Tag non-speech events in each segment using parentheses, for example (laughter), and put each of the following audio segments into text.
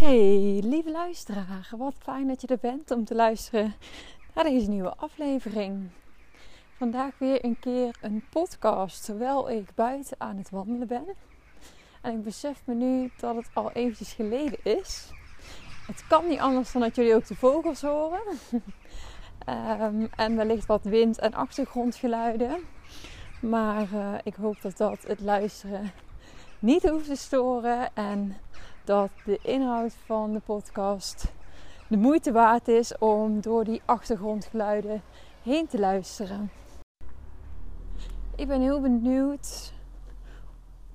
Hey, lieve luisteraar, wat fijn dat je er bent om te luisteren naar deze nieuwe aflevering. Vandaag weer een keer een podcast terwijl ik buiten aan het wandelen ben. En ik besef me nu dat het al eventjes geleden is. Het kan niet anders dan dat jullie ook de vogels horen. um, (laughs) en wellicht wat wind- en achtergrondgeluiden. Maar uh, ik hoop dat dat het luisteren niet hoeft te storen. En dat de inhoud van de podcast de moeite waard is om door die achtergrondgeluiden heen te luisteren. Ik ben heel benieuwd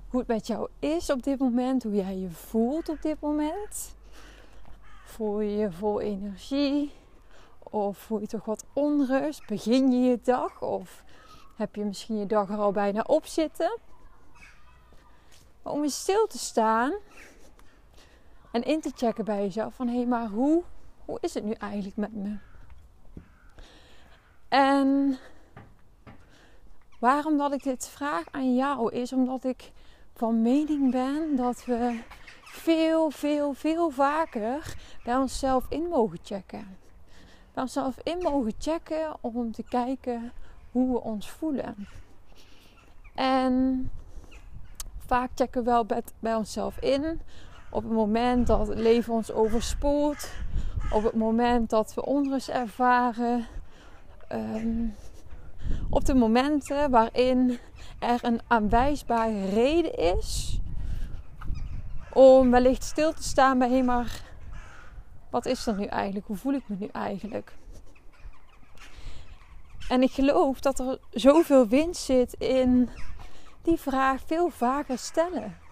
hoe het met jou is op dit moment, hoe jij je voelt op dit moment. Voel je je vol energie of voel je toch wat onrust? Begin je je dag of heb je misschien je dag er al bijna op zitten? Om eens stil te staan en in te checken bij jezelf van hé, hey, maar hoe, hoe is het nu eigenlijk met me? En waarom dat ik dit vraag aan jou is omdat ik van mening ben dat we veel, veel, veel vaker bij onszelf in mogen checken. Bij onszelf in mogen checken om te kijken hoe we ons voelen. En vaak checken we wel bij, bij onszelf in op het moment dat het leven ons overspoelt, op het moment dat we onrust ervaren, um, op de momenten waarin er een aanwijsbare reden is om wellicht stil te staan bij hé, maar wat is er nu eigenlijk? Hoe voel ik me nu eigenlijk? En ik geloof dat er zoveel winst zit in die vraag veel vaker stellen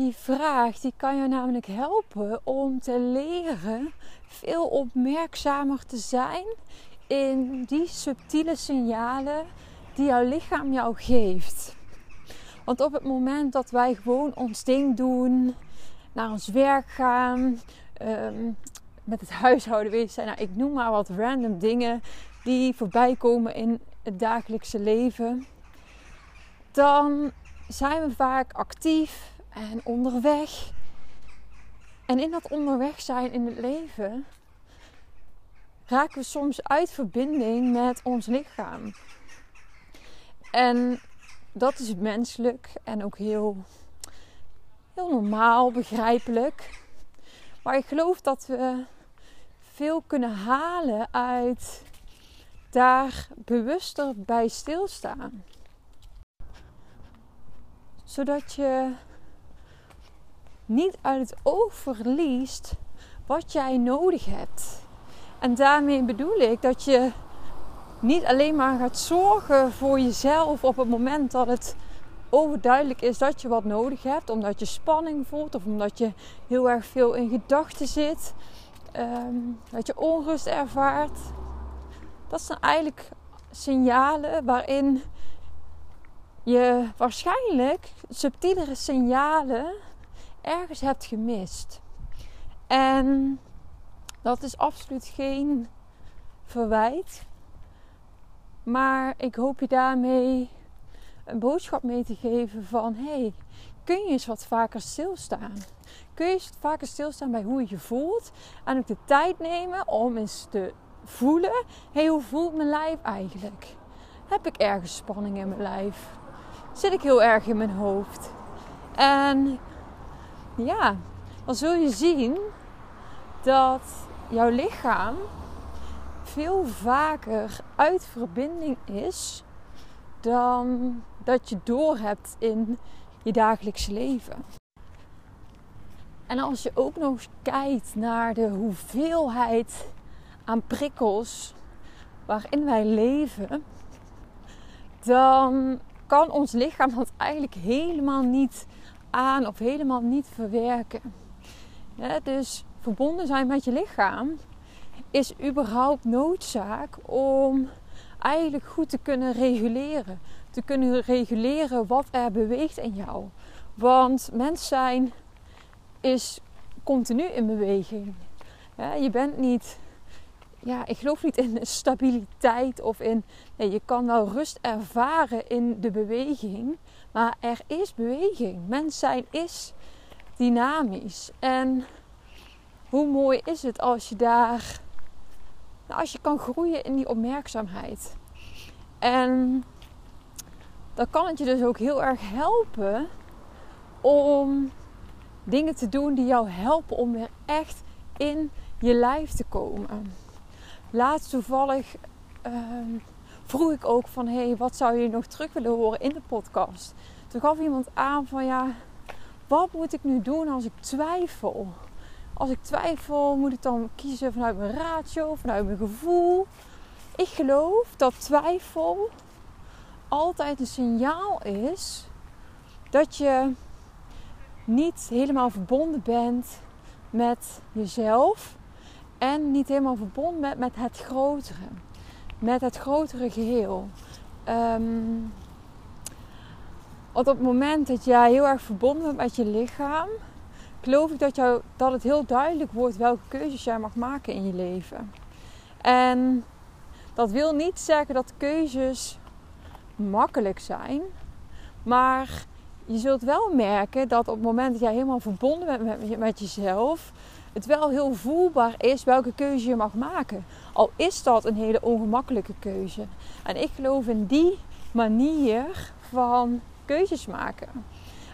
die vraag die kan je namelijk helpen om te leren veel opmerkzamer te zijn in die subtiele signalen die jouw lichaam jou geeft. Want op het moment dat wij gewoon ons ding doen, naar ons werk gaan, um, met het huishouden bezig zijn, nou, ik noem maar wat random dingen die voorbij komen in het dagelijkse leven, dan zijn we vaak actief en onderweg. En in dat onderweg zijn in het leven raken we soms uit verbinding met ons lichaam. En dat is menselijk en ook heel, heel normaal, begrijpelijk. Maar ik geloof dat we veel kunnen halen uit daar bewuster bij stilstaan. Zodat je niet uit het oog verliest wat jij nodig hebt. En daarmee bedoel ik dat je niet alleen maar gaat zorgen voor jezelf op het moment dat het overduidelijk is dat je wat nodig hebt, omdat je spanning voelt of omdat je heel erg veel in gedachten zit, ehm, dat je onrust ervaart. Dat zijn eigenlijk signalen waarin je waarschijnlijk subtielere signalen ergens hebt gemist. En dat is absoluut geen verwijt. Maar ik hoop je daarmee een boodschap mee te geven van hey, kun je eens wat vaker stilstaan? Kun je eens wat vaker stilstaan bij hoe je je voelt? En ook de tijd nemen om eens te voelen: hey, hoe voelt mijn lijf eigenlijk? Heb ik ergens spanning in mijn lijf? Zit ik heel erg in mijn hoofd? En ja, dan zul je zien dat jouw lichaam veel vaker uit verbinding is dan dat je doorhebt in je dagelijkse leven. En als je ook nog kijkt naar de hoeveelheid aan prikkels waarin wij leven, dan kan ons lichaam dat eigenlijk helemaal niet aan of helemaal niet verwerken. dus verbonden zijn met je lichaam is überhaupt noodzaak om eigenlijk goed te kunnen reguleren. Te kunnen reguleren wat er beweegt in jou. Want mens zijn is continu in beweging. je bent niet, ja, ik geloof niet in stabiliteit of in, nee, je kan wel rust ervaren in de beweging. Maar er is beweging. Mens zijn is dynamisch. En hoe mooi is het als je daar, nou, als je kan groeien in die opmerkzaamheid. En dan kan het je dus ook heel erg helpen om dingen te doen die jou helpen om weer echt in je lijf te komen. Laatst toevallig ehm, vroeg ik ook van hé, hey, wat zou je nog terug willen horen in de podcast? Toen gaf iemand aan van ja, wat moet ik nu doen als ik twijfel? Als ik twijfel, moet ik dan kiezen vanuit mijn ratio, vanuit mijn gevoel? Ik geloof dat twijfel altijd een signaal is dat je niet helemaal verbonden bent met jezelf en niet helemaal verbonden bent met het grotere, met het grotere geheel. Um, want op het moment dat jij heel erg verbonden bent met je lichaam, geloof ik dat, jou, dat het heel duidelijk wordt welke keuzes jij mag maken in je leven. En dat wil niet zeggen dat keuzes makkelijk zijn, maar je zult wel merken dat op het moment dat jij helemaal verbonden bent met, met jezelf, het wel heel voelbaar is welke keuze je mag maken. Al is dat een hele ongemakkelijke keuze. En ik geloof in die manier van keuzes maken.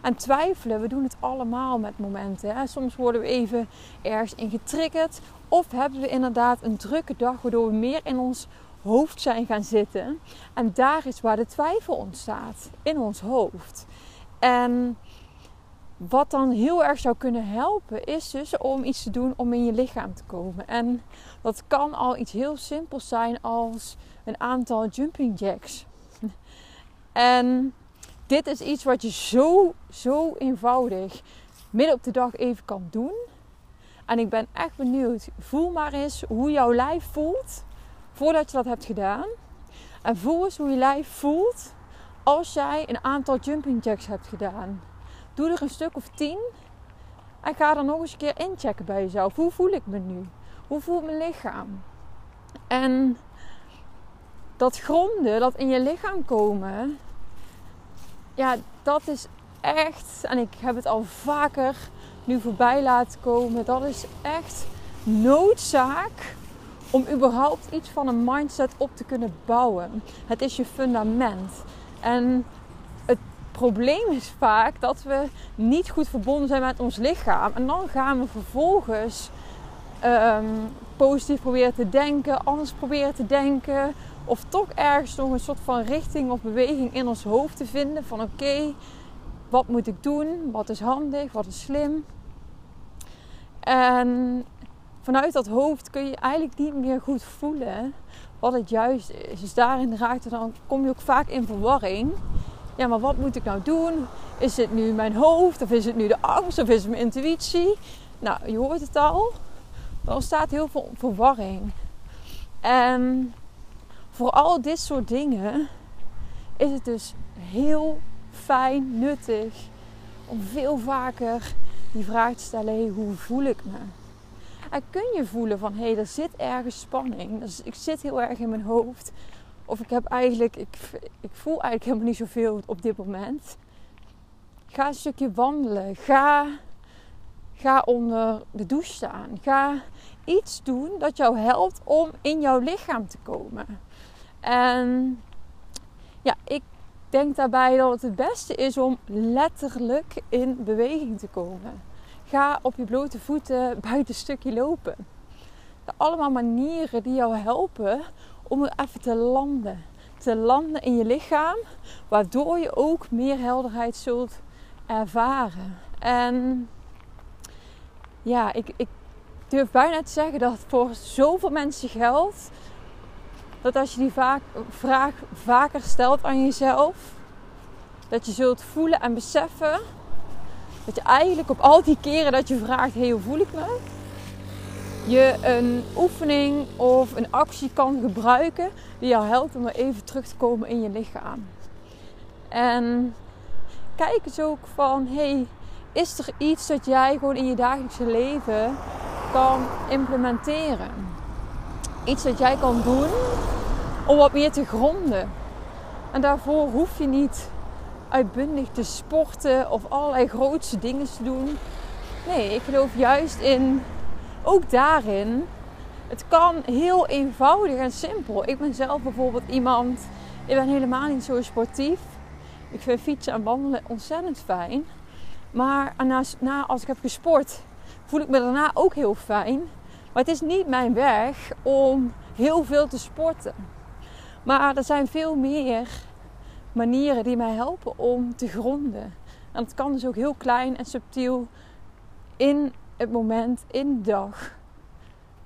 En twijfelen, we doen het allemaal met momenten. Hè. Soms worden we even ergens in getriggerd. Of hebben we inderdaad een drukke dag waardoor we meer in ons hoofd zijn gaan zitten. En daar is waar de twijfel ontstaat. In ons hoofd. En wat dan heel erg zou kunnen helpen, is dus om iets te doen om in je lichaam te komen. En dat kan al iets heel simpels zijn als een aantal jumping jacks. (laughs) En dit is iets wat je zo, zo eenvoudig midden op de dag even kan doen. En ik ben echt benieuwd. Voel maar eens hoe jouw lijf voelt voordat je dat hebt gedaan. En voel eens hoe je lijf voelt als jij een aantal jumping jacks hebt gedaan. Doe er een stuk of tien. En ga dan nog eens een keer inchecken bij jezelf. Hoe voel ik me nu? Hoe voelt mijn lichaam? En dat gronden, dat in je lichaam komen, ja, dat is echt, en ik heb het al vaker nu voorbij laten komen, dat is echt noodzaak om überhaupt iets van een mindset op te kunnen bouwen. Het is je fundament. En het probleem is vaak dat we niet goed verbonden zijn met ons lichaam. En dan gaan we vervolgens um, positief proberen te denken, anders proberen te denken. Of toch ergens nog een soort van richting of beweging in ons hoofd te vinden. Van oké, wat moet ik doen? Wat is handig? Wat is slim? En vanuit dat hoofd kun je eigenlijk niet meer goed voelen wat het juist is. Dus daarin raakt dan, kom je ook vaak in verwarring. Ja, maar wat moet ik nou doen? Is het nu mijn hoofd? Of is het nu de angst? Of is het mijn intuïtie? Nou, je hoort het al. Er ontstaat heel veel verwarring. En voor al dit soort dingen is het dus heel fijn, nuttig om veel vaker die vraag te stellen: hoe voel ik me? En kun je voelen van hé, hey, er zit ergens spanning. Dus ik zit heel erg in mijn hoofd. Of ik heb eigenlijk, ik, ik voel eigenlijk helemaal niet zoveel op dit moment. Ga een stukje wandelen. Ga, ga onder de douche staan. Ga iets doen dat jou helpt om in jouw lichaam te komen. En ja, ik denk daarbij dat het het beste is om letterlijk in beweging te komen. Ga op je blote voeten (laughs) buiten een stukje lopen. Allemaal manieren die jou helpen om even te landen. Te landen in je lichaam, waardoor je ook meer helderheid zult ervaren. En ja, ik, ik durf bijna te zeggen dat voor zoveel mensen geldt dat als je die vaak, vraag vaker stelt aan jezelf, dat je zult voelen en beseffen dat je eigenlijk op al die keren dat je vraagt: hey, hoe voel ik me? Je een oefening of een actie kan gebruiken die jou helpt om even terug te komen in je lichaam. En kijk eens ook van: hey, is er iets dat jij gewoon in je dagelijkse leven kan implementeren? Iets dat jij kan doen om wat meer te gronden. En daarvoor hoef je niet uitbundig te sporten of allerlei grootste dingen te doen. Nee, ik geloof juist in, ook daarin, het kan heel eenvoudig en simpel. Ik ben zelf bijvoorbeeld iemand, ik ben helemaal niet zo sportief. Ik vind fietsen en wandelen ontzettend fijn. Maar na, als ik heb gesport, voel ik me daarna ook heel fijn. Maar het is niet mijn weg om heel veel te sporten. Maar er zijn veel meer manieren die mij helpen om te gronden. En het kan dus ook heel klein en subtiel in het moment, in de dag.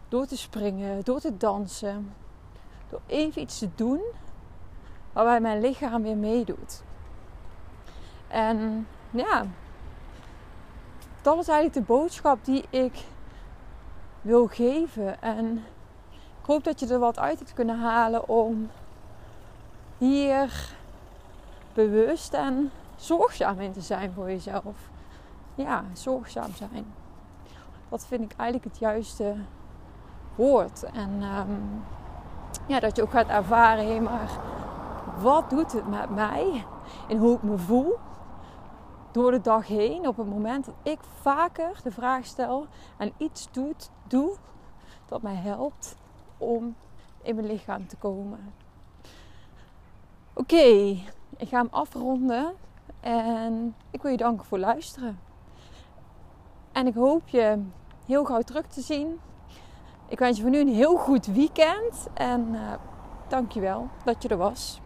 Door te springen, door te dansen. Door even iets te doen waarbij mijn lichaam weer meedoet. En ja, dat is eigenlijk de boodschap die ik wil geven. En ik hoop dat je er wat uit hebt kunnen halen om hier bewust en zorgzaam in te zijn voor jezelf. Ja, zorgzaam zijn. Dat vind ik eigenlijk het juiste woord. En ehm, ja, dat je ook gaat ervaren, hé, maar wat doet het met mij? En hoe ik me voel door de dag heen. Op het moment dat ik vaker de vraag stel en iets doet, doe dat mij helpt om in mijn lichaam te komen. Oké, ik ga hem afronden en ik wil je danken voor luisteren. En ik hoop je heel gauw terug te zien. Ik wens je voor nu een heel goed weekend en uh, dank je wel dat je er was.